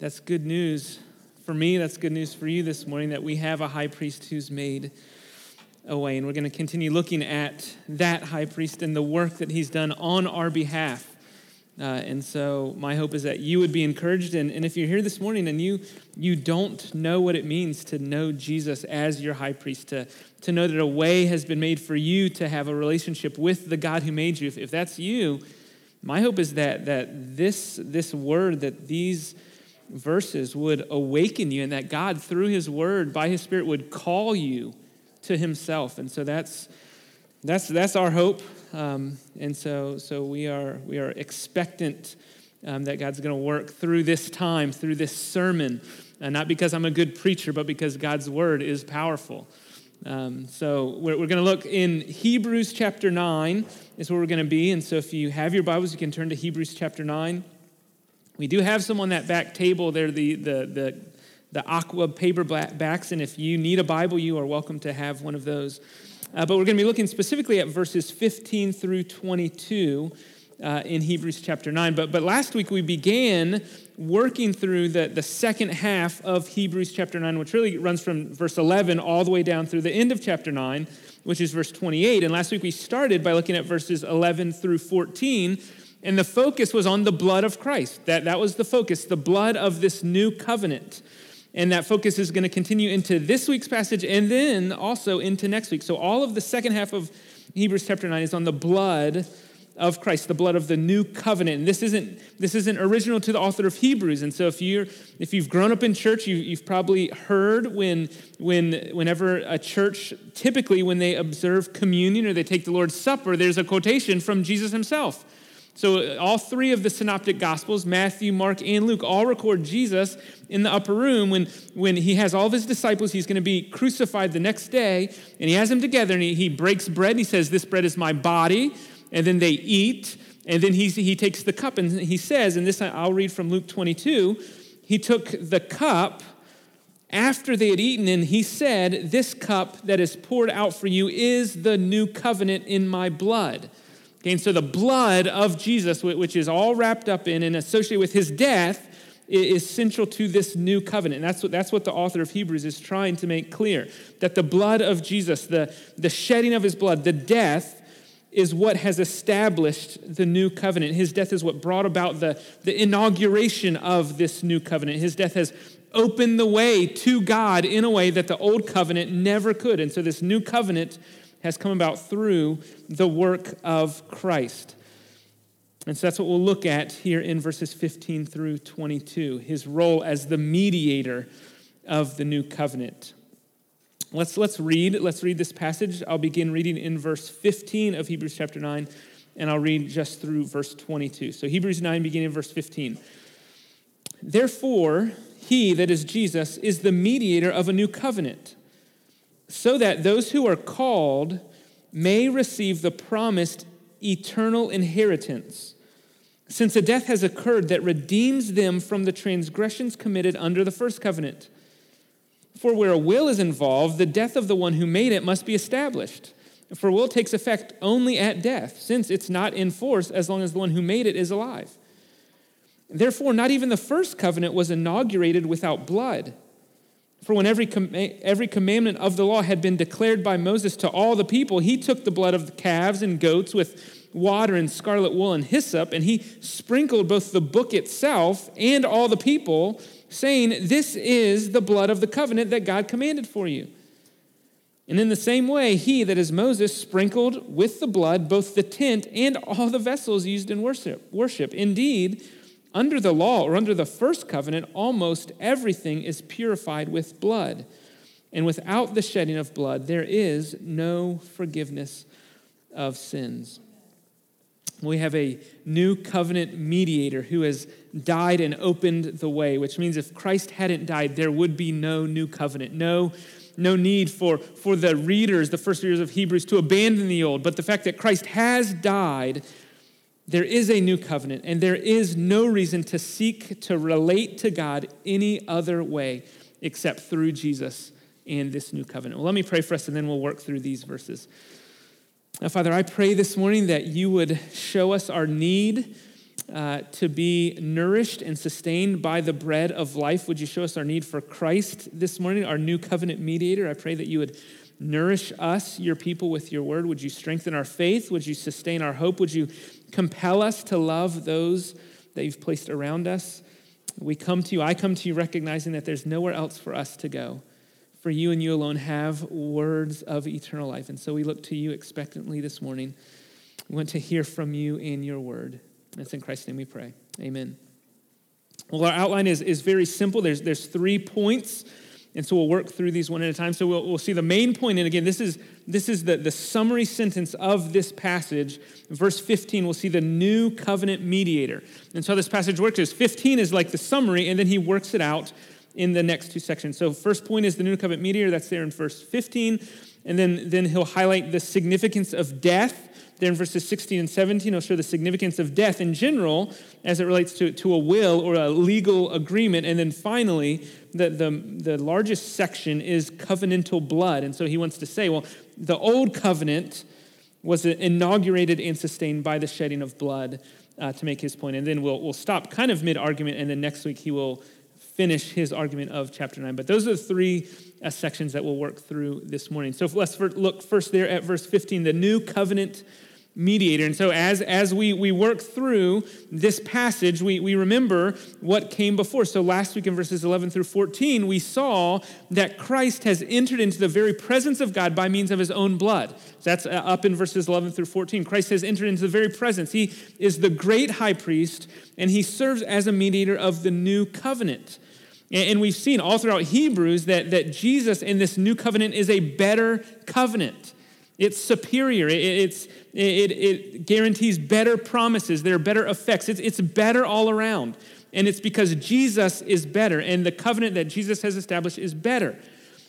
That's good news for me. That's good news for you this morning that we have a high priest who's made a way. And we're going to continue looking at that high priest and the work that he's done on our behalf. Uh, and so my hope is that you would be encouraged. And, and if you're here this morning and you, you don't know what it means to know Jesus as your high priest, to, to know that a way has been made for you to have a relationship with the God who made you, if, if that's you, my hope is that, that this, this word, that these verses would awaken you and that God, through his word, by his spirit, would call you to himself. And so that's, that's, that's our hope. Um, and so, so we, are, we are expectant um, that God's going to work through this time, through this sermon, uh, not because I'm a good preacher, but because God's word is powerful. Um, so we're, we're going to look in Hebrews chapter 9 is where we're going to be. And so if you have your Bibles, you can turn to Hebrews chapter 9. We do have some on that back table there, the, the, the, the aqua paperbacks, and if you need a Bible, you are welcome to have one of those. Uh, but we're going to be looking specifically at verses 15 through 22 uh, in Hebrews chapter 9. But, but last week we began working through the, the second half of Hebrews chapter 9, which really runs from verse 11 all the way down through the end of chapter 9, which is verse 28. And last week we started by looking at verses 11 through 14 and the focus was on the blood of Christ. That, that was the focus, the blood of this new covenant. And that focus is going to continue into this week's passage and then also into next week. So, all of the second half of Hebrews chapter 9 is on the blood of Christ, the blood of the new covenant. And this isn't, this isn't original to the author of Hebrews. And so if you're if you've grown up in church, you, you've probably heard when when whenever a church, typically when they observe communion or they take the Lord's Supper, there's a quotation from Jesus himself. So, uh, all three of the synoptic gospels, Matthew, Mark, and Luke, all record Jesus in the upper room when, when he has all of his disciples. He's going to be crucified the next day, and he has them together, and he, he breaks bread, and he says, This bread is my body. And then they eat, and then he, he takes the cup, and he says, and this I'll read from Luke 22, he took the cup after they had eaten, and he said, This cup that is poured out for you is the new covenant in my blood. Okay, and so the blood of Jesus, which is all wrapped up in and associated with his death, is central to this new covenant. And that's what, that's what the author of Hebrews is trying to make clear that the blood of Jesus, the, the shedding of his blood, the death, is what has established the new covenant. His death is what brought about the, the inauguration of this new covenant. His death has opened the way to God in a way that the old covenant never could. And so this new covenant has come about through the work of Christ. And so that's what we'll look at here in verses 15 through 22 his role as the mediator of the new covenant. Let's, let's read. Let's read this passage. I'll begin reading in verse 15 of Hebrews chapter 9, and I'll read just through verse 22. So, Hebrews 9, beginning in verse 15. Therefore, he, that is Jesus, is the mediator of a new covenant so that those who are called may receive the promised eternal inheritance, since a death has occurred that redeems them from the transgressions committed under the first covenant. For where a will is involved, the death of the one who made it must be established. For will takes effect only at death, since it's not in force as long as the one who made it is alive. Therefore, not even the first covenant was inaugurated without blood. For when every, com- every commandment of the law had been declared by Moses to all the people, he took the blood of the calves and goats with water and scarlet wool and hyssop, and he sprinkled both the book itself and all the people, saying, This is the blood of the covenant that God commanded for you. And in the same way, he, that is Moses, sprinkled with the blood both the tent and all the vessels used in worship. worship. Indeed, under the law or under the first covenant, almost everything is purified with blood. And without the shedding of blood, there is no forgiveness of sins. We have a new covenant mediator who has died and opened the way, which means if Christ hadn't died, there would be no new covenant, no, no need for, for the readers, the first readers of Hebrews, to abandon the old. But the fact that Christ has died there is a new covenant, and there is no reason to seek to relate to God any other way except through Jesus and this new covenant. Well, let me pray for us, and then we'll work through these verses. Now, Father, I pray this morning that you would show us our need uh, to be nourished and sustained by the bread of life. Would you show us our need for Christ this morning, our new covenant mediator? I pray that you would nourish us, your people, with your word. Would you strengthen our faith? Would you sustain our hope? Would you compel us to love those that you've placed around us? We come to you, I come to you recognizing that there's nowhere else for us to go. For you and you alone have words of eternal life. And so we look to you expectantly this morning. We want to hear from you in your word. That's in Christ's name we pray. Amen. Well, our outline is, is very simple. There's, there's three points, and so we'll work through these one at a time. So we'll, we'll see the main point, and again, this is, this is the, the summary sentence of this passage. verse 15, we'll see the new covenant mediator. And so this passage works is 15 is like the summary, and then he works it out in the next two sections. So first point is the new covenant mediator. That's there in verse 15. And then, then he'll highlight the significance of death there in verses 16 and 17, he'll show the significance of death in general as it relates to, to a will or a legal agreement. And then finally, the, the, the largest section is covenantal blood. And so he wants to say, well, the old covenant was inaugurated and sustained by the shedding of blood uh, to make his point. And then we'll, we'll stop kind of mid argument, and then next week he will finish his argument of chapter 9. But those are the three uh, sections that we'll work through this morning. So let's look first there at verse 15, the new covenant mediator. And so as, as we, we work through this passage, we, we remember what came before. So last week in verses 11 through 14, we saw that Christ has entered into the very presence of God by means of his own blood. That's uh, up in verses 11 through 14. Christ has entered into the very presence. He is the great high priest, and he serves as a mediator of the new covenant. And we've seen all throughout Hebrews that, that Jesus in this new covenant is a better covenant. It's superior. It, it's, it, it guarantees better promises. There are better effects. It's, it's better all around. And it's because Jesus is better, and the covenant that Jesus has established is better.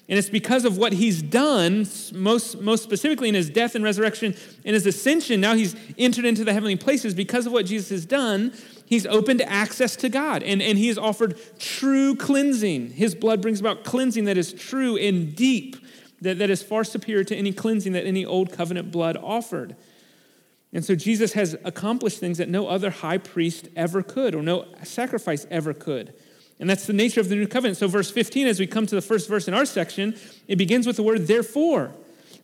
And it's because of what he's done, most, most specifically in his death and resurrection and his ascension. Now he's entered into the heavenly places. Because of what Jesus has done, he's opened access to God and, and he has offered true cleansing. His blood brings about cleansing that is true and deep, that, that is far superior to any cleansing that any old covenant blood offered. And so Jesus has accomplished things that no other high priest ever could or no sacrifice ever could. And that's the nature of the new covenant. So, verse 15, as we come to the first verse in our section, it begins with the word therefore.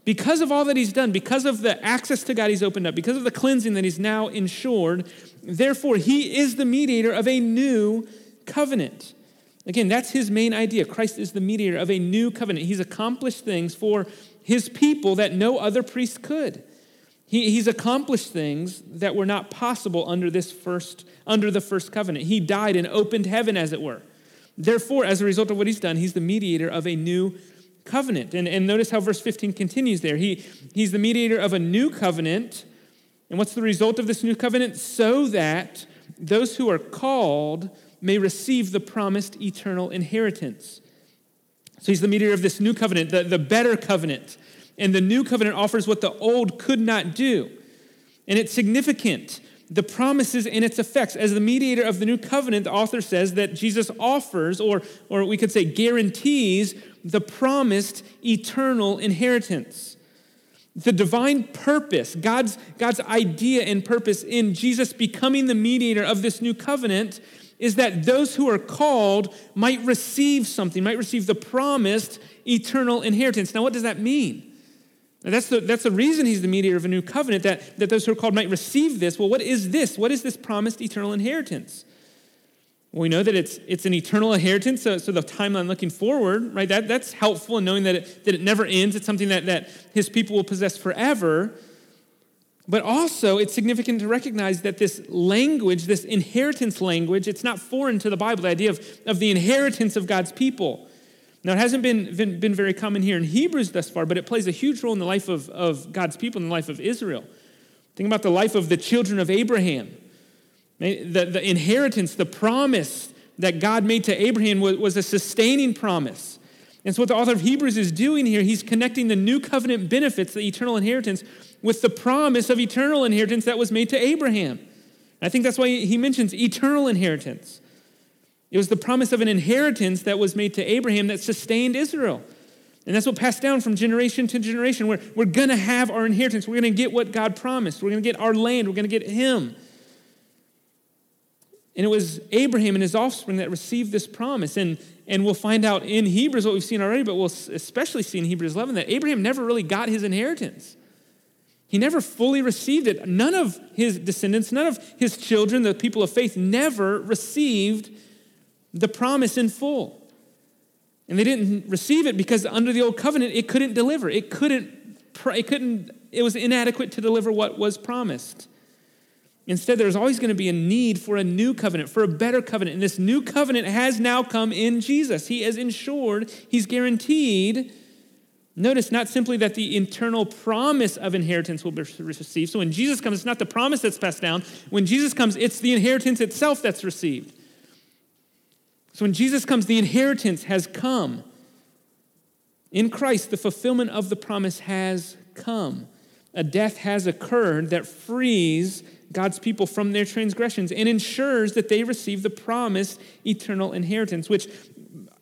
Because of all that he's done, because of the access to God he's opened up, because of the cleansing that he's now ensured, therefore he is the mediator of a new covenant. Again, that's his main idea. Christ is the mediator of a new covenant. He's accomplished things for his people that no other priest could. He, he's accomplished things that were not possible under this first, under the first covenant. He died and opened heaven, as it were. Therefore, as a result of what he's done, he's the mediator of a new covenant. And, and notice how verse 15 continues there. He, he's the mediator of a new covenant. And what's the result of this new covenant? So that those who are called may receive the promised eternal inheritance. So he's the mediator of this new covenant, the, the better covenant. And the new covenant offers what the old could not do. And it's significant the promises and its effects. As the mediator of the new covenant, the author says that Jesus offers, or, or we could say guarantees, the promised eternal inheritance. The divine purpose, God's, God's idea and purpose in Jesus becoming the mediator of this new covenant is that those who are called might receive something, might receive the promised eternal inheritance. Now, what does that mean? Now that's the, that's the reason he's the mediator of a new covenant, that, that those who are called might receive this. Well, what is this? What is this promised eternal inheritance? Well, we know that it's, it's an eternal inheritance, so, so the timeline looking forward, right? That, that's helpful in knowing that it, that it never ends. It's something that, that his people will possess forever. But also, it's significant to recognize that this language, this inheritance language, it's not foreign to the Bible, the idea of, of the inheritance of God's people. Now, it hasn't been, been, been, very common here in Hebrews thus far, but it plays a huge role in the life of, of God's people, in the life of Israel. Think about the life of the children of Abraham. The, the inheritance, the promise that God made to Abraham was, was a sustaining promise. And so, what the author of Hebrews is doing here, he's connecting the new covenant benefits, the eternal inheritance, with the promise of eternal inheritance that was made to Abraham. I think that's why he mentions eternal inheritance. It was the promise of an inheritance that was made to Abraham that sustained Israel. And that's what passed down from generation to generation. We're, we're going to have our inheritance. We're going to get what God promised. We're going to get our land. We're going to get Him. And it was Abraham and his offspring that received this promise. And, and we'll find out in Hebrews what we've seen already, but we'll especially see in Hebrews 11 that Abraham never really got his inheritance. He never fully received it. None of his descendants, none of his children, the people of faith, never received the promise in full. And they didn't receive it because under the old covenant, it couldn't deliver. It couldn't, it couldn't, it was inadequate to deliver what was promised. Instead, there's always going to be a need for a new covenant, for a better covenant. And this new covenant has now come in Jesus. He has ensured, He's guaranteed. Notice not simply that the internal promise of inheritance will be received. So when Jesus comes, it's not the promise that's passed down. When Jesus comes, it's the inheritance itself that's received. So when Jesus comes, the inheritance has come. In Christ, the fulfillment of the promise has come. A death has occurred that frees God's people from their transgressions and ensures that they receive the promised eternal inheritance, which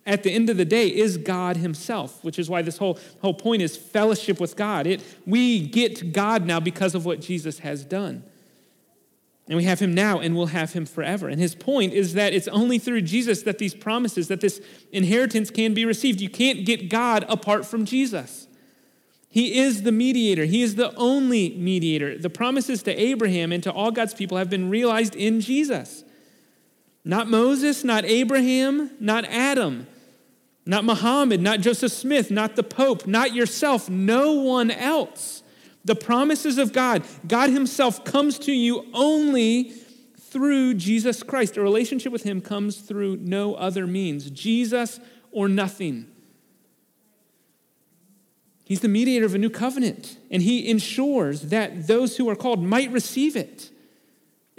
at the end of the day is God Himself, which is why this whole, whole point is fellowship with God. It, we get God now because of what Jesus has done. And we have him now and we'll have him forever. And his point is that it's only through Jesus that these promises, that this inheritance can be received. You can't get God apart from Jesus. He is the mediator, He is the only mediator. The promises to Abraham and to all God's people have been realized in Jesus. Not Moses, not Abraham, not Adam, not Muhammad, not Joseph Smith, not the Pope, not yourself, no one else. The promises of God, God Himself comes to you only through Jesus Christ. A relationship with Him comes through no other means Jesus or nothing. He's the mediator of a new covenant, and He ensures that those who are called might receive it.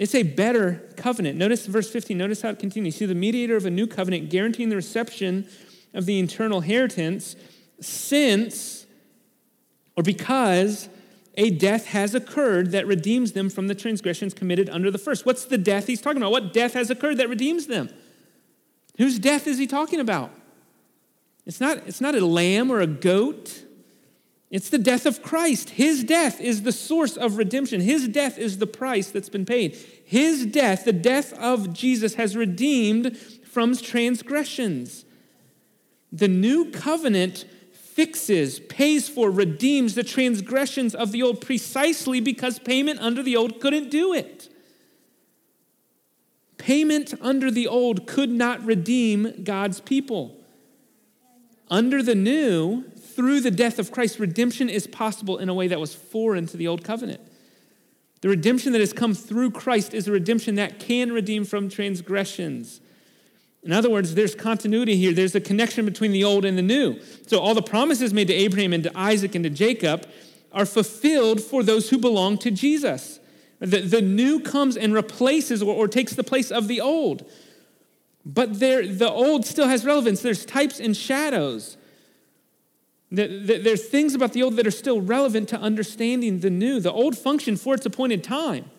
It's a better covenant. Notice verse 15, notice how it continues. See, the mediator of a new covenant guaranteeing the reception of the eternal inheritance since or because a death has occurred that redeems them from the transgressions committed under the first. What's the death he's talking about? What death has occurred that redeems them? Whose death is he talking about? It's not, it's not a lamb or a goat. It's the death of Christ. His death is the source of redemption. His death is the price that's been paid. His death, the death of Jesus, has redeemed from transgressions. The new covenant fixes, pays for, redeems the transgressions of the old precisely because payment under the old couldn't do it. Payment under the old could not redeem God's people. Under the new, through the death of Christ, redemption is possible in a way that was foreign to the old covenant. The redemption that has come through Christ is a redemption that can redeem from transgressions. In other words, there's continuity here. There's a connection between the old and the new. So all the promises made to Abraham and to Isaac and to Jacob are fulfilled for those who belong to Jesus. The, the new comes and replaces or, or takes the place of the old. But there, the old still has relevance. There's types and shadows. There's things about the old that are still relevant to understanding the new. The old functioned for its appointed time.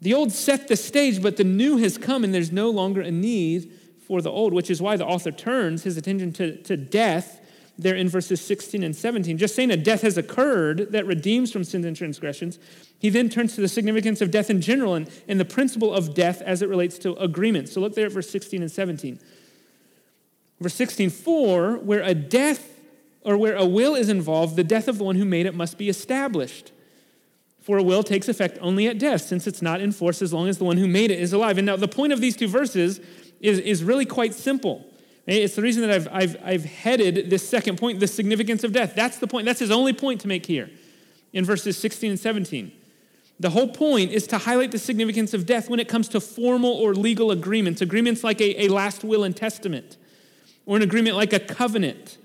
The old set the stage, but the new has come, and there's no longer a need for the old, which is why the author turns his attention to, to death there in verses 16 and 17. Just saying a death has occurred that redeems from sins and transgressions, he then turns to the significance of death in general and, and the principle of death as it relates to agreement. So look there at verse 16 and 17. Verse 16, for where a death or where a will is involved, the death of the one who made it must be established. For a will takes effect only at death, since it's not in force as long as the one who made it is alive. And now the point of these two verses is, is really quite simple. Eh, it's the reason that I've, I've, I've headed this second point, the significance of death. That's the point. That's his only point to make here in verses 16 and 17. The whole point is to highlight the significance of death when it comes to formal or legal agreements, agreements like a, a last will and testament, or an agreement like a covenant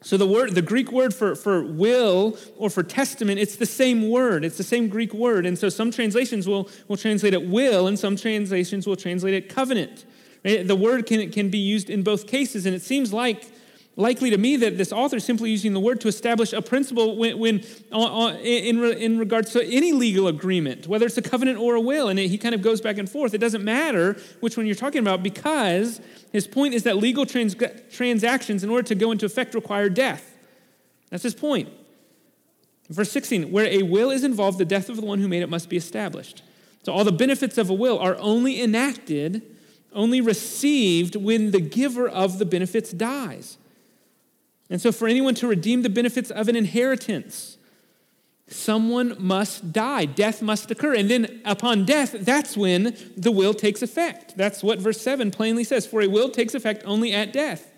so the word, the Greek word for, for will or for testament, it's the same word. It's the same Greek word. And so some translations will, will translate it will, and some translations will translate it covenant. Right? The word can, can be used in both cases, and it seems like likely to me that this author is simply using the word to establish a principle when, when uh, uh in, in regards to any legal agreement, whether it's a covenant or a will. And it, he kind of goes back and forth. It doesn't matter which one you're talking about because his point is that legal trans- transactions, in order to go into effect, require death. That's his point. Verse 16, where a will is involved, the death of the one who made it must be established. So all the benefits of a will are only enacted, only received when the giver of the benefits dies. And so, for anyone to redeem the benefits of an inheritance, someone must die. Death must occur. And then, upon death, that's when the will takes effect. That's what verse 7 plainly says For a will takes effect only at death.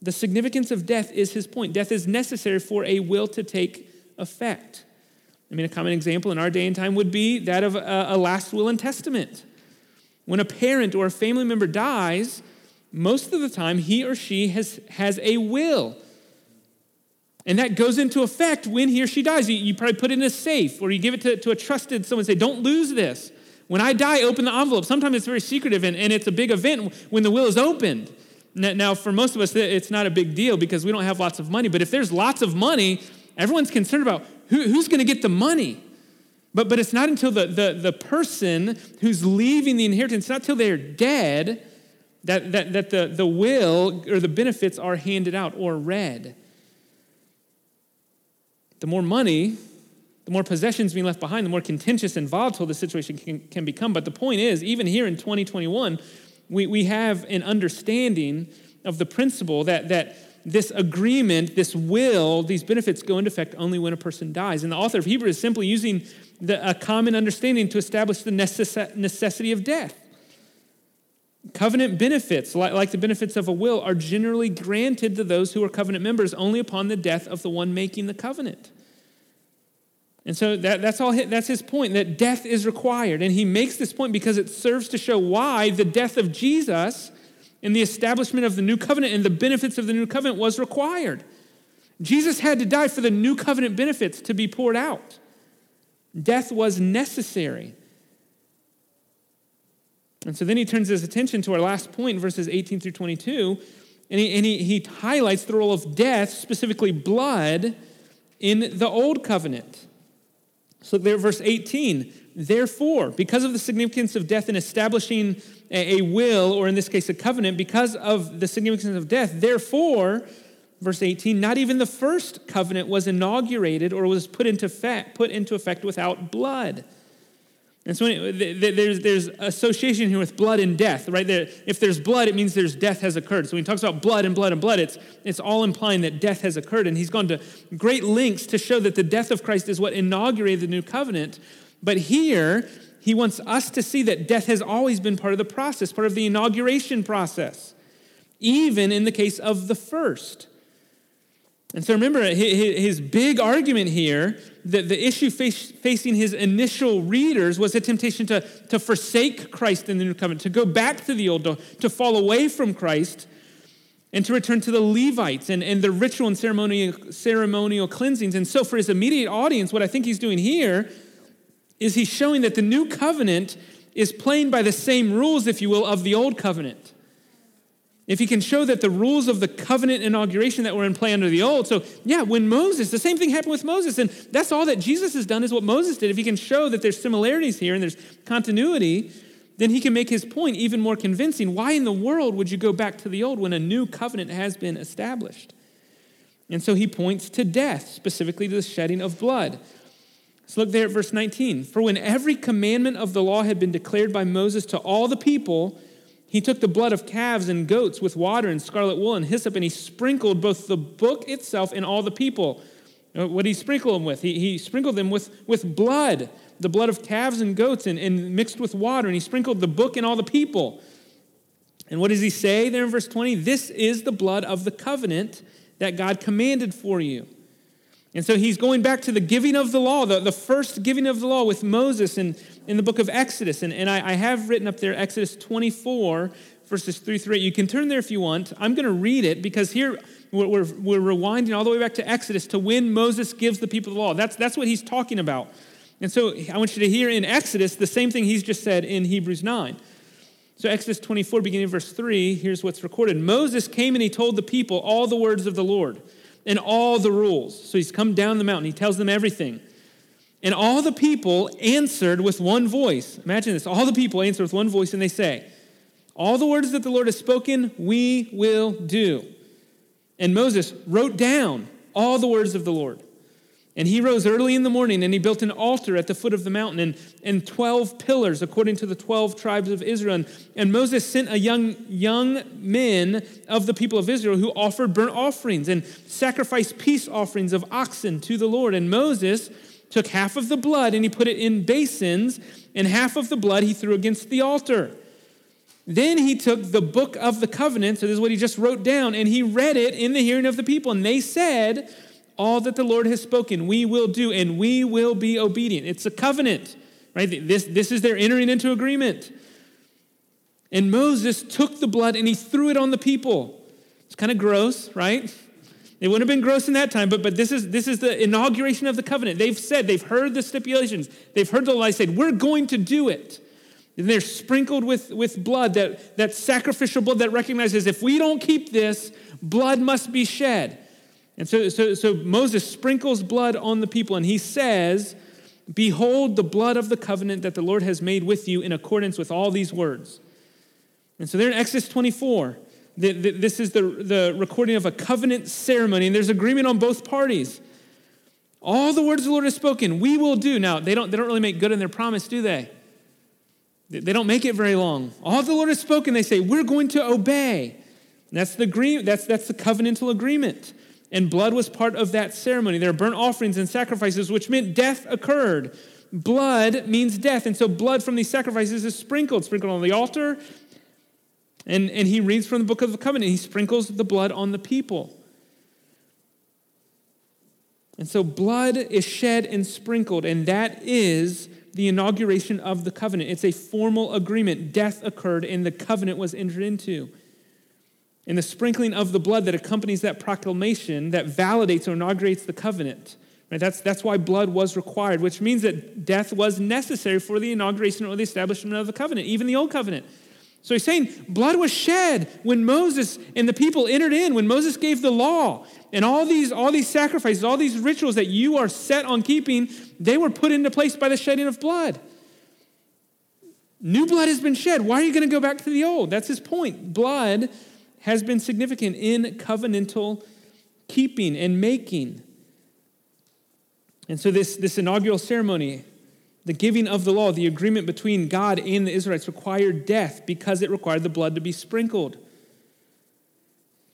The significance of death is his point. Death is necessary for a will to take effect. I mean, a common example in our day and time would be that of a, last will and testament. When a parent or a family member dies, most of the time he or she has, has a will. And that goes into effect when he or she dies. You, you probably put it in a safe or you give it to, to a trusted someone and say, Don't lose this. When I die, open the envelope. Sometimes it's very secretive and, and it's a big event when the will is opened. Now, for most of us, it's not a big deal because we don't have lots of money. But if there's lots of money, everyone's concerned about who, who's going to get the money. But, but it's not until the, the, the person who's leaving the inheritance, not until they're dead that, that, that the, the will or the benefits are handed out or read. The more money, the more possessions being left behind, the more contentious and volatile the situation can, can become. But the point is, even here in 2021, we, we have an understanding of the principle that, that this agreement, this will, these benefits go into effect only when a person dies. And the author of Hebrews is simply using the, a common understanding to establish the necess- necessity of death. Covenant benefits, like, the benefits of a will, are generally granted to those who are covenant members only upon the death of the one making the covenant. And so that, that's all that's his point, that death is required. And he makes this point because it serves to show why the death of Jesus and the establishment of the new covenant and the benefits of the new covenant was required. Jesus had to die for the new covenant benefits to be poured out. Death was necessary. And so then he turns his attention to our last point, verses 18 through 22, and he, and he, he highlights the role of death, specifically blood, in the old covenant. So there verse 18. Therefore, because of the significance of death in establishing a, a will, or in this case, a covenant, because of the significance of death, therefore, verse 18, not even the first covenant was inaugurated or was put into effect, put into effect without blood. And so there's, there's association here with blood and death, right? There, if there's blood, it means there's death has occurred. So when he talks about blood and blood and blood, it's, it's all implying that death has occurred. And he's gone to great lengths to show that the death of Christ is what inaugurated the new covenant. But here, he wants us to see that death has always been part of the process, part of the inauguration process, even in the case of the first. And so remember, his big argument here, that the issue facing his initial readers was a temptation to, to forsake Christ in the new covenant, to go back to the old, to, to fall away from Christ, and to return to the Levites and, and the ritual and ceremonial, ceremonial cleansings. And so, for his immediate audience, what I think he's doing here is he's showing that the new covenant is playing by the same rules, if you will, of the old covenant if he can show that the rules of the covenant inauguration that were in play under the old, so yeah, when Moses, the same thing happened with Moses, and that's all that Jesus has done is what Moses did. If he can show that there's similarities here and there's continuity, then he can make his point even more convincing. Why in the world would you go back to the old when a new covenant has been established? And so he points to death, specifically to the shedding of blood. So look there at verse 19. For when every commandment of the law had been declared by Moses to all the people, he took the blood of calves and goats with water and scarlet wool and hyssop, and he sprinkled both the book itself and all the people. Uh, what did he sprinkle them with? He, he sprinkled them with, with blood, the blood of calves and goats, and, and mixed with water, and he sprinkled the book and all the people. And what does he say there in verse 20? This is the blood of the covenant that God commanded for you. And so he's going back to the giving of the law, the, the first giving of the law with Moses in, in the book of Exodus. And, and I, I have written up there Exodus 24, verses 3 through 8. You can turn there if you want. I'm going to read it because here we're, we're, we're, rewinding all the way back to Exodus to when Moses gives the people the law. That's, that's what he's talking about. And so I want you to hear in Exodus the same thing he's just said in Hebrews 9. So, Exodus 24, beginning of verse 3, here's what's recorded Moses came and he told the people all the words of the Lord and all the rules. So he's come down the mountain, he tells them everything. And all the people answered with one voice. Imagine this all the people answer with one voice, and they say, All the words that the Lord has spoken, we will do. And Moses wrote down all the words of the Lord. And he rose early in the morning and he built an altar at the foot of the mountain and, and 12 pillars according to the 12 tribes of Israel. And, and Moses sent a young, young men of the people of Israel who offered burnt offerings and sacrificed peace offerings of oxen to the Lord. And Moses took half of the blood and he put it in basins, and half of the blood he threw against the altar. Then he took the book of the covenant, so this is what he just wrote down, and he read it in the hearing of the people. And they said, all that the Lord has spoken, we will do, and we will be obedient. It's a covenant, right? This, this is their entering into agreement. And Moses took the blood and he threw it on the people. It's kind of gross, right? It wouldn't have been gross in that time, but, but this, is, this is the inauguration of the covenant. They've said, they've heard the stipulations, they've heard the law I said, we're going to do it. And they're sprinkled with, with blood, that, that sacrificial blood that recognizes if we don't keep this, blood must be shed. And so, so, so Moses sprinkles blood on the people, and he says, Behold the blood of the covenant that the Lord has made with you in accordance with all these words. And so they're in Exodus 24. This is the, the recording of a covenant ceremony, and there's agreement on both parties. All the words the Lord has spoken, we will do. Now, they don't, they don't really make good in their promise, do they? They don't make it very long. All the Lord has spoken, they say, we're going to obey. That's the, that's, that's the covenantal agreement and blood was part of that ceremony. There are burnt offerings and sacrifices, which meant death occurred. Blood means death, and so blood from these sacrifices is sprinkled, sprinkled on the altar. And, and he reads from the book of the covenant. He sprinkles the blood on the people. And so blood is shed and sprinkled, and that is the inauguration of the covenant. It's a formal agreement. Death occurred, and the covenant was entered into and the sprinkling of the blood that accompanies that proclamation that validates or inaugurates the covenant. Right? That's, that's why blood was required, which means that death was necessary for the inauguration or the establishment of the covenant, even the old covenant. So he's saying blood was shed when Moses and the people entered in, when Moses gave the law. And all these, all these sacrifices, all these rituals that you are set on keeping, they were put into place by the shedding of blood. New blood has been shed. Why are you going to go back to the old? That's his point. Blood has been significant in covenantal keeping and making. And so, this, this inaugural ceremony, the giving of the law, the agreement between God and the Israelites required death because it required the blood to be sprinkled.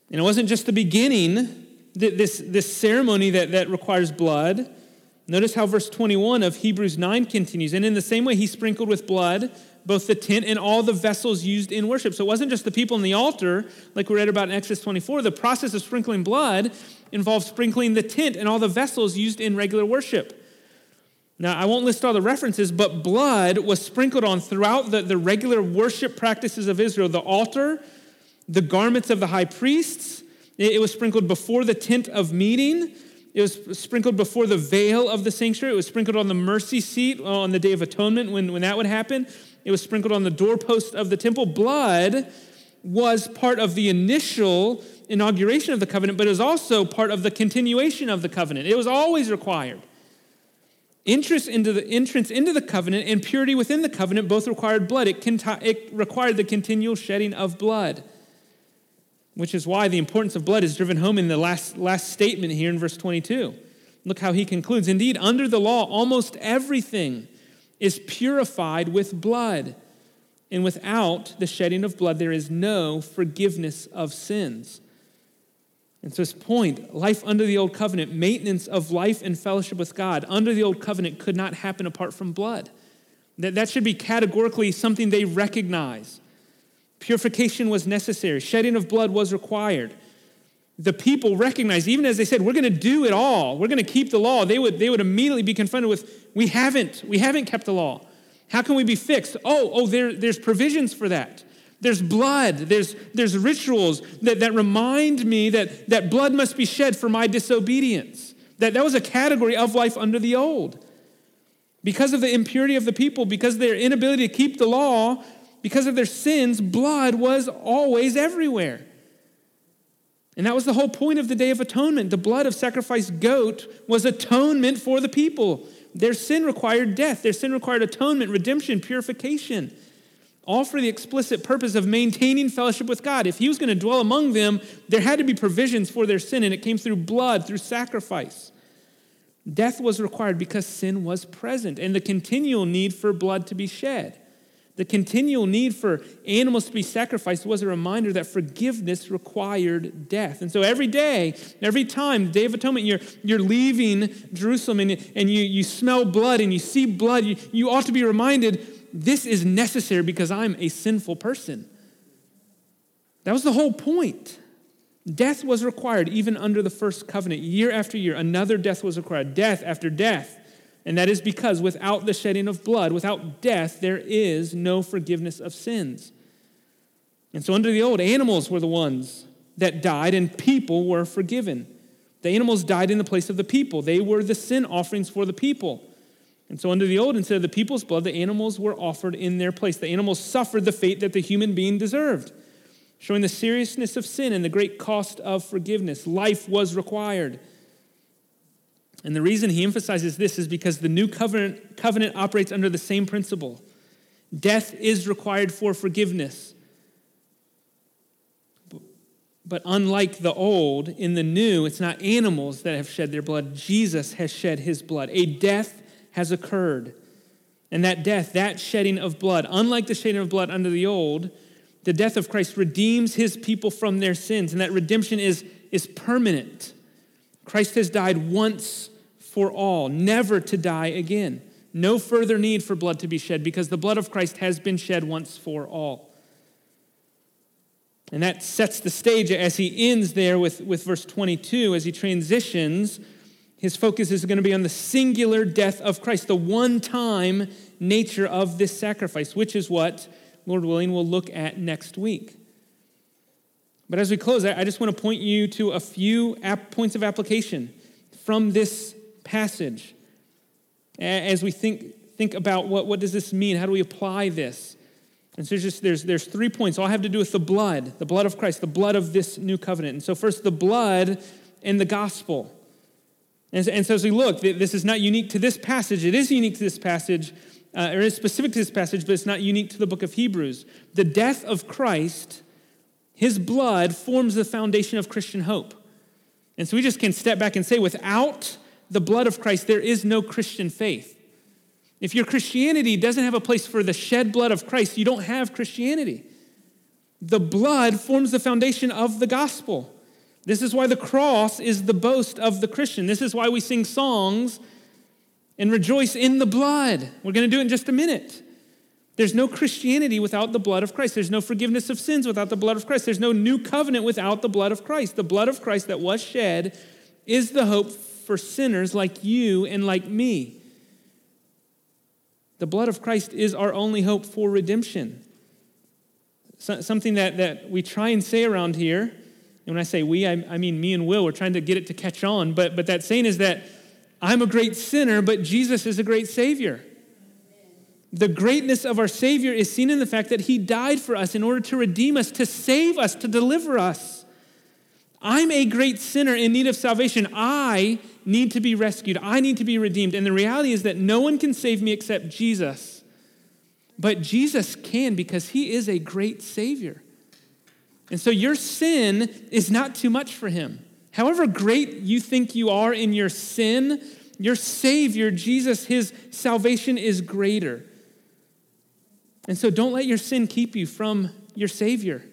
And it wasn't just the beginning, this, this ceremony that, that requires blood. Notice how verse 21 of Hebrews 9 continues. And in the same way, he sprinkled with blood both the tent and all the vessels used in worship. So it wasn't just the people in the altar, like we read about in Exodus 24. The process of sprinkling blood involves sprinkling the tent and all the vessels used in regular worship. Now, I won't list all the references, but blood was sprinkled on throughout the, the regular worship practices of Israel the altar, the garments of the high priests. It, it was sprinkled before the tent of meeting. It was sprinkled before the veil of the sanctuary. It was sprinkled on the mercy seat on the Day of Atonement when, when that would happen. It was sprinkled on the doorpost of the temple. Blood was part of the initial inauguration of the covenant, but it was also part of the continuation of the covenant. It was always required. Interest into the entrance into the covenant and purity within the covenant both required blood. It, it required the continual shedding of blood, which is why the importance of blood is driven home in the last, last statement here in verse 22. Look how he concludes. Indeed, under the law, almost everything is purified with blood. And without the shedding of blood, there is no forgiveness of sins. And so, his point life under the old covenant, maintenance of life and fellowship with God under the old covenant could not happen apart from blood. That, that should be categorically something they recognize. Purification was necessary, shedding of blood was required the people recognized, even as they said, we're going to do it all, we're going to keep the law, they would, they would immediately be confronted with, we haven't, we haven't kept the law. How can we be fixed? Oh, oh, there, there's provisions for that. There's blood, there's, there's rituals that, that remind me that, that blood must be shed for my disobedience. That, that was a category of life under the old. Because of the impurity of the people, because of their inability to keep the law, because of their sins, blood was always everywhere. And that was the whole point of the Day of Atonement. The blood of sacrificed goat was atonement for the people. Their sin required death, their sin required atonement, redemption, purification, all for the explicit purpose of maintaining fellowship with God. If He was going to dwell among them, there had to be provisions for their sin, and it came through blood, through sacrifice. Death was required because sin was present and the continual need for blood to be shed. The continual need for animals to be sacrificed was a reminder that forgiveness required death. And so every day, every time, Day of Atonement, you're, you're leaving Jerusalem and, and you, you smell blood and you see blood, you, you ought to be reminded this is necessary because I'm a sinful person. That was the whole point. Death was required even under the first covenant. Year after year, another death was required, death after death. And that is because without the shedding of blood, without death, there is no forgiveness of sins. And so, under the old, animals were the ones that died and people were forgiven. The animals died in the place of the people, they were the sin offerings for the people. And so, under the old, instead of the people's blood, the animals were offered in their place. The animals suffered the fate that the human being deserved, showing the seriousness of sin and the great cost of forgiveness. Life was required. And the reason he emphasizes this is because the new covenant, covenant operates under the same principle death is required for forgiveness. But unlike the old, in the new, it's not animals that have shed their blood. Jesus has shed his blood. A death has occurred. And that death, that shedding of blood, unlike the shedding of blood under the old, the death of Christ redeems his people from their sins. And that redemption is, is permanent. Christ has died once for all, never to die again. No further need for blood to be shed because the blood of Christ has been shed once for all. And that sets the stage as he ends there with, with verse 22. As he transitions, his focus is going to be on the singular death of Christ, the one time nature of this sacrifice, which is what, Lord willing, we'll look at next week. But as we close, I just want to point you to a few points of application from this passage as we think, think about what, what does this mean? How do we apply this? And so there's just there's there's three points. All have to do with the blood, the blood of Christ, the blood of this new covenant. And so first, the blood and the gospel. And, and so as we look, this is not unique to this passage. It is unique to this passage, uh, or is specific to this passage, but it's not unique to the book of Hebrews. The death of Christ, his blood, forms the foundation of Christian hope. And so we just can step back and say, without the blood of Christ, there is no Christian faith. If your Christianity doesn't have a place for the shed blood of Christ, you don't have Christianity. The blood forms the foundation of the gospel. This is why the cross is the boast of the Christian. This is why we sing songs and rejoice in the blood. We're going to do it in just a minute. There's no Christianity without the blood of Christ. There's no forgiveness of sins without the blood of Christ. There's no new covenant without the blood of Christ. The blood of Christ that was shed is the hope for sinners like you and like me. The blood of Christ is our only hope for redemption. So, something that, that we try and say around here, and when I say we, I, I mean me and Will, we're trying to get it to catch on, but, but that saying is that I'm a great sinner, but Jesus is a great Savior. The greatness of our Savior is seen in the fact that He died for us in order to redeem us, to save us, to deliver us. I'm a great sinner in need of salvation. I need to be rescued. I need to be redeemed. And the reality is that no one can save me except Jesus. But Jesus can because he is a great Savior. And so your sin is not too much for him. However great you think you are in your sin, your Savior, Jesus, his salvation is greater. And so don't let your sin keep you from your Savior.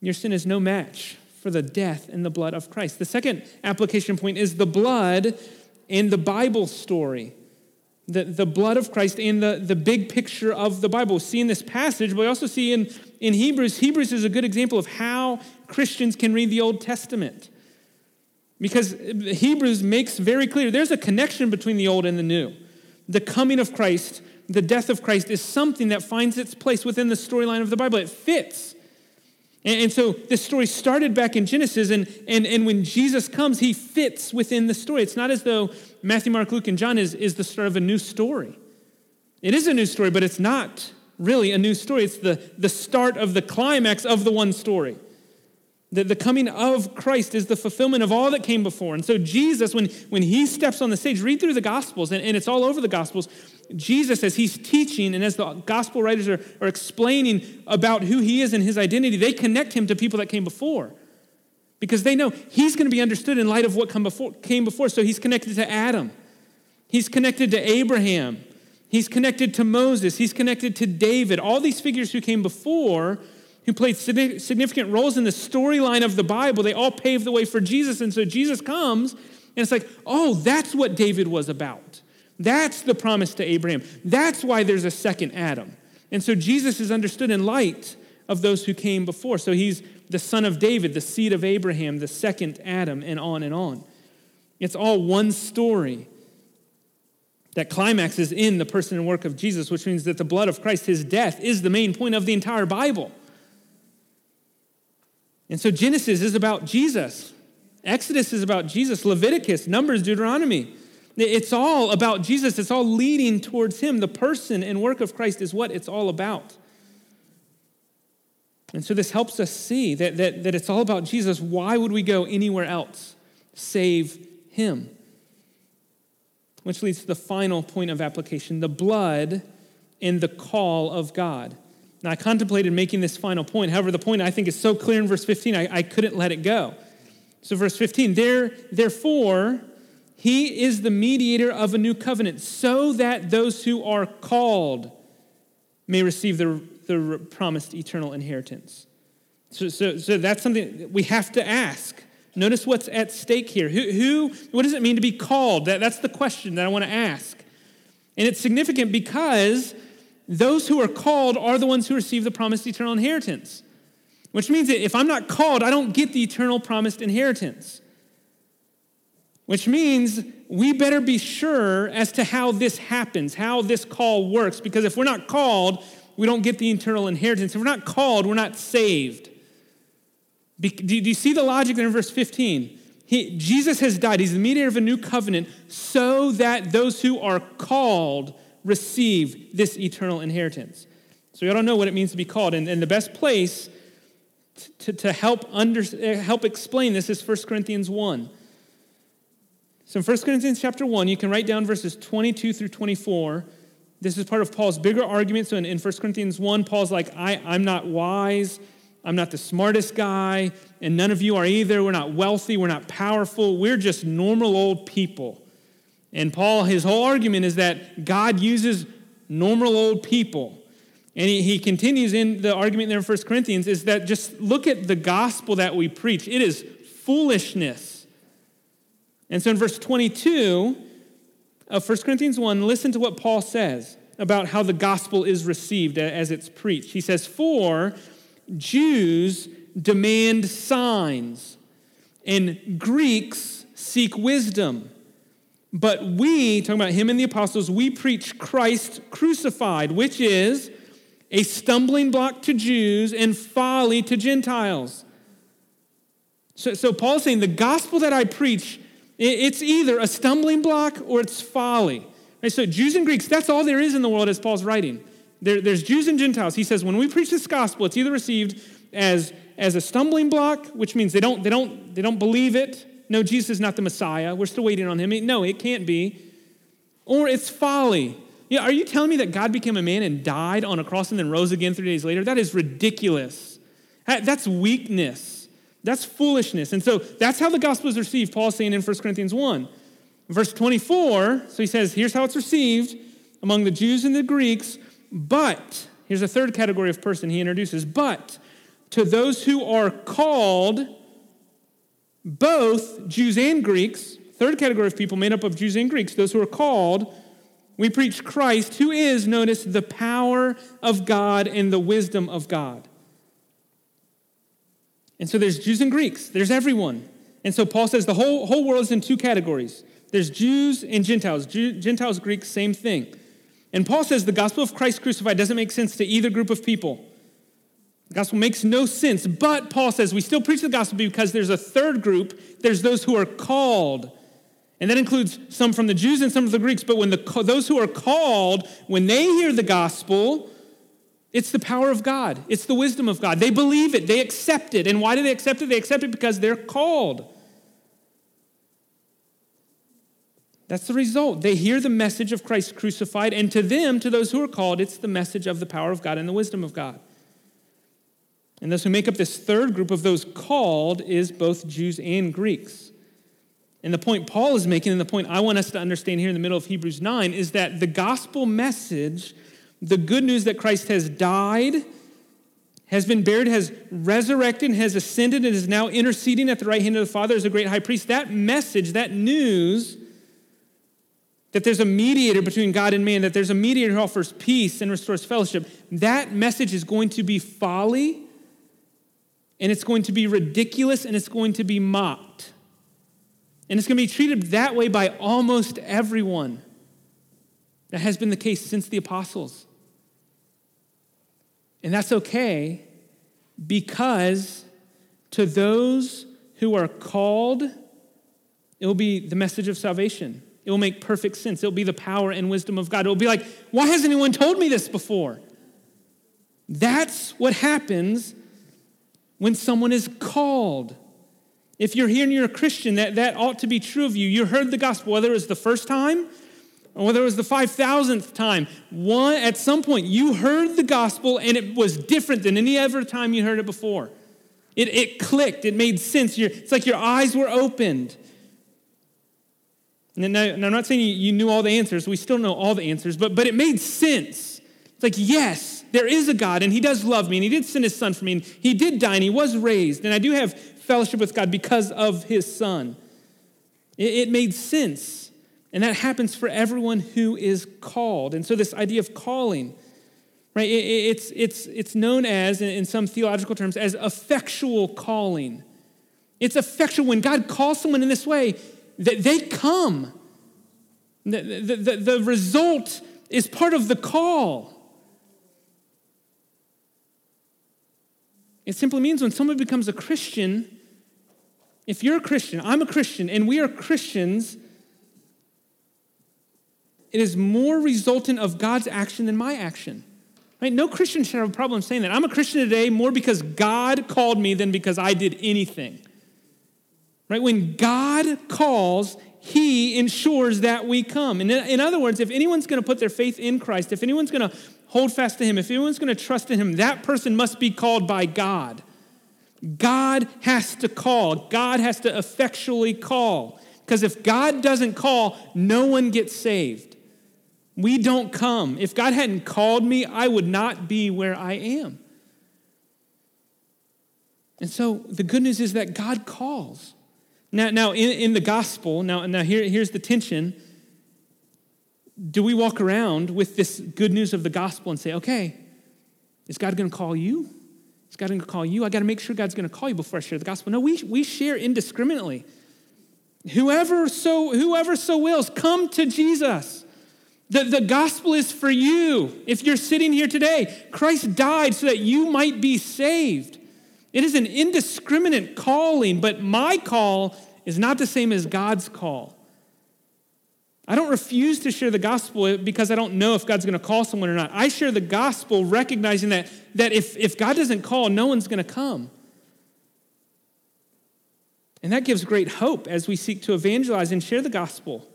Your sin is no match for the death and the blood of Christ. The second application point is the blood in the Bible story. The, the blood of Christ in the, the big picture of the Bible. We see in this passage, but we also see in, in Hebrews. Hebrews is a good example of how Christians can read the Old Testament. Because Hebrews makes very clear there's a connection between the old and the new. The coming of Christ, the death of Christ, is something that finds its place within the storyline of the Bible. It fits. And, and so this story started back in Genesis, and, and, and when Jesus comes, he fits within the story. It's not as though Matthew, Mark, Luke, and John is, is the start of a new story. It is a new story, but it's not really a new story. It's the, the start of the climax of the one story. The, the coming of Christ is the fulfillment of all that came before. And so, Jesus, when, when he steps on the stage, read through the Gospels, and, and it's all over the Gospels. Jesus, as he's teaching and as the Gospel writers are, are explaining about who he is and his identity, they connect him to people that came before. because they know he's going to be understood in light of what come before, came before. So he's connected to Adam, he's connected to Abraham, he's connected to Moses, he's connected to David. All these figures who came before, who played significant roles in the storyline of the Bible, they all paved the way for Jesus. And so Jesus comes, and it's like, oh, that's what David was about. That's the promise to Abraham. That's why there's a second Adam. And so Jesus is understood in light of those who came before. So he's the son of David, the seed of Abraham, the second Adam, and on and on. It's all one story that climaxes in the person and work of Jesus, which means that the blood of Christ, his death, is the main point of the entire Bible. And so Genesis is about Jesus, Exodus is about Jesus, Leviticus, Numbers, Deuteronomy. It's all about Jesus. It's all leading towards him. The person and work of Christ is what it's all about. And so this helps us see that, that, that it's all about Jesus. Why would we go anywhere else? Save him. Which leads to the final point of application the blood and the call of God. Now, I contemplated making this final point. However, the point I think is so clear in verse 15, I, I couldn't let it go. So, verse 15, there, therefore, he is the mediator of a new covenant, so that those who are called may receive the the promised eternal inheritance. So, so, so that's something we have to ask. Notice what's at stake here. Who, who, what does it mean to be called? That, that's the question that I want to ask. And it's significant because those who are called are the ones who receive the promised eternal inheritance. Which means that if I'm not called, I don't get the eternal promised inheritance. Which means we better be sure as to how this happens, how this call works, because if we're not called, we don't get the eternal inheritance. If we're not called, we're not saved. Do, you see the logic there in verse 15? He, Jesus has died. He's the mediator of a new covenant so that those who are called receive this eternal inheritance. So you don't know what it means to be called. And, and the best place to, to help, under, eh, help explain this is 1 Corinthians 1. So in 1 Corinthians chapter 1, you can write down verses 22 through 24. This is part of Paul's bigger argument. So in, in 1 Corinthians 1, Paul's like, I, I'm not wise. I'm not the smartest guy, and none of you are either. We're not wealthy. We're not powerful. We're just normal old people. And Paul, his whole argument is that God uses normal old people. And he, he continues in the argument there in 1 Corinthians is that just look at the gospel that we preach. It is foolishness. And so in verse 22, of 1 Corinthians 1, listen to what Paul says about how the gospel is received as it's preached. He says, For Jews demand signs, and Greeks seek wisdom. But we, talking about him and the apostles, we preach Christ crucified, which is a stumbling block to Jews and folly to Gentiles. So, so Paul's saying the gospel that I preach it's either a stumbling block or it's folly. Right? So, Jews and Greeks, that's all there is in the world as Paul's writing. There, there's Jews and Gentiles. He says, when we preach this gospel, it's either received as, as a stumbling block, which means they don't, they, don't, they don't believe it. No, Jesus is not the Messiah. We're still waiting on him. No, it can't be. Or it's folly. Yeah, are you telling me that God became a man and died on a cross and then rose again three days later? That is ridiculous. That's weakness. That's foolishness. And so that's how the gospel is received, Paul's saying in 1 Corinthians 1. Verse 24, so he says, here's how it's received among the Jews and the Greeks, but, here's a third category of person he introduces, but to those who are called, both Jews and Greeks, third category of people made up of Jews and Greeks, those who are called, we preach Christ, who is, notice, the power of God and the wisdom of God. And so there's Jews and Greeks, there's everyone. And so Paul says the whole, whole world is in two categories there's Jews and Gentiles. Jew, Gentiles, Greeks, same thing. And Paul says the gospel of Christ crucified doesn't make sense to either group of people. The gospel makes no sense. But Paul says we still preach the gospel because there's a third group. There's those who are called. And that includes some from the Jews and some of the Greeks. But when the, those who are called, when they hear the gospel, it's the power of God, it's the wisdom of God. They believe it, they accept it. And why do they accept it? They accept it because they're called. That's the result. They hear the message of Christ crucified, and to them, to those who are called, it's the message of the power of God and the wisdom of God. And those who make up this third group of those called is both Jews and Greeks. And the point Paul is making, and the point I want us to understand here in the middle of Hebrews 9, is that the gospel message, the good news that Christ has died, has been buried, has resurrected, has ascended, and is now interceding at the right hand of the Father as a great high priest, that message, that news, that there's a mediator between God and man, that there's a mediator who offers peace and restores fellowship, that message is going to be folly, and it's going to be ridiculous, and it's going to be mocked. And it's going to be treated that way by almost everyone. That has been the case since the apostles. And that's okay because to those who are called, it will be the message of salvation. It will make perfect sense. It will be the power and wisdom of God. It will be like, why hasn't anyone told me this before? That's what happens when someone is called. If you're here and you're a Christian, that, that ought to be true of you. You heard the gospel, whether it was the first time or whether it was the 5,000th time. One, at some point, you heard the gospel and it was different than any other time you heard it before. It, it clicked, it made sense. You're, it's like your eyes were opened. And, now, I'm not saying you, you knew all the answers, we still know all the answers, but, but it made sense. It's like, yes, there is a God, and He does love me, and He did send His Son for me, and He did die, and He was raised, and I do have fellowship with God because of His Son. It, it made sense. And that happens for everyone who is called. And so, this idea of calling, right, it, it's, it's, it's known as, in some theological terms, as effectual calling. It's effectual when God calls someone in this way, that they come. The, the, the, result is part of the call. It simply means when someone becomes a Christian, if you're a Christian, I'm a Christian, and we are Christians, it is more resultant of God's action than my action. Right? No Christian should have a problem saying that. I'm a Christian today more because God called me than because I did anything. Right? When God calls, He ensures that we come. And in other words, if anyone's going to put their faith in Christ, if anyone's going to hold fast to Him, if anyone's going to trust in Him, that person must be called by God. God has to call, God has to effectually call. Because if God doesn't call, no one gets saved. We don't come. If God hadn't called me, I would not be where I am. And so the good news is that God calls. Now, now in, in the gospel, now, now here, here's the tension. Do we walk around with this good news of the gospel and say, okay, is God going to call you? Is God going to call you? I got to make sure God's going to call you before I share the gospel. No, we, we share indiscriminately. Whoever so, whoever so wills, come to Jesus. The, the gospel is for you. If you're sitting here today, Christ died so that you might be saved. It is an indiscriminate calling, but my call is not the same as God's call. I don't refuse to share the gospel because I don't know if God's going to call someone or not. I share the gospel recognizing that, that if, if God doesn't call, no one's going to come. And that gives great hope as we seek to evangelize and share the gospel.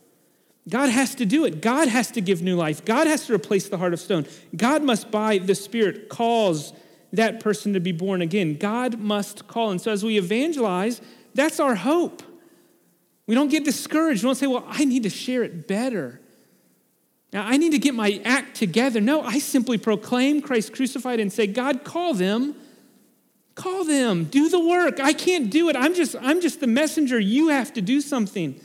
God has to do it. God has to give new life. God has to replace the heart of stone. God must, by the Spirit, cause that person to be born again. God must call. And so as we evangelize, that's our hope. We don't get discouraged. We don't say, well, I need to share it better. Now, I need to get my act together. No, I simply proclaim Christ crucified and say, God, call them. Call them. Do the work. I can't do it. I'm just, I'm just the messenger. You have to do something.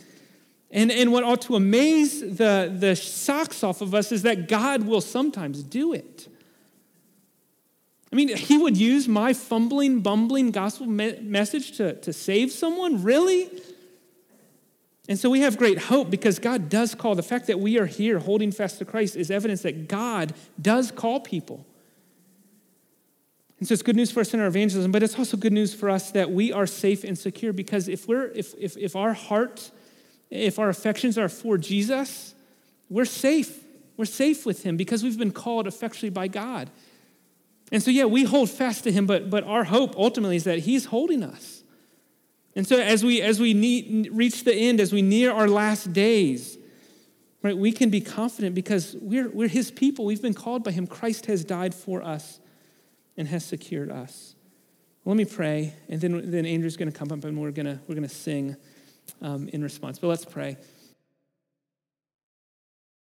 And, and what ought to amaze the, the socks off of us is that God will sometimes do it. I mean, he would use my fumbling, bumbling gospel me- message to, to save someone? Really? And so we have great hope because God does call. The fact that we are here holding fast to Christ is evidence that God does call people. And so it's good news for us in our evangelism, but it's also good news for us that we are safe and secure because if we're if if, if our heart, if our affections are for Jesus, we're safe. We're safe with him because we've been called effectually by God. And so yeah, we hold fast to him, but but our hope ultimately is that he's holding us. And so as we as we need, reach the end, as we near our last days, right, we can be confident because we're, we're his people. We've been called by him. Christ has died for us and has secured us. Let me pray, and then, then Andrew's going to come up and we're going to we're to sing um, in response. But let's pray.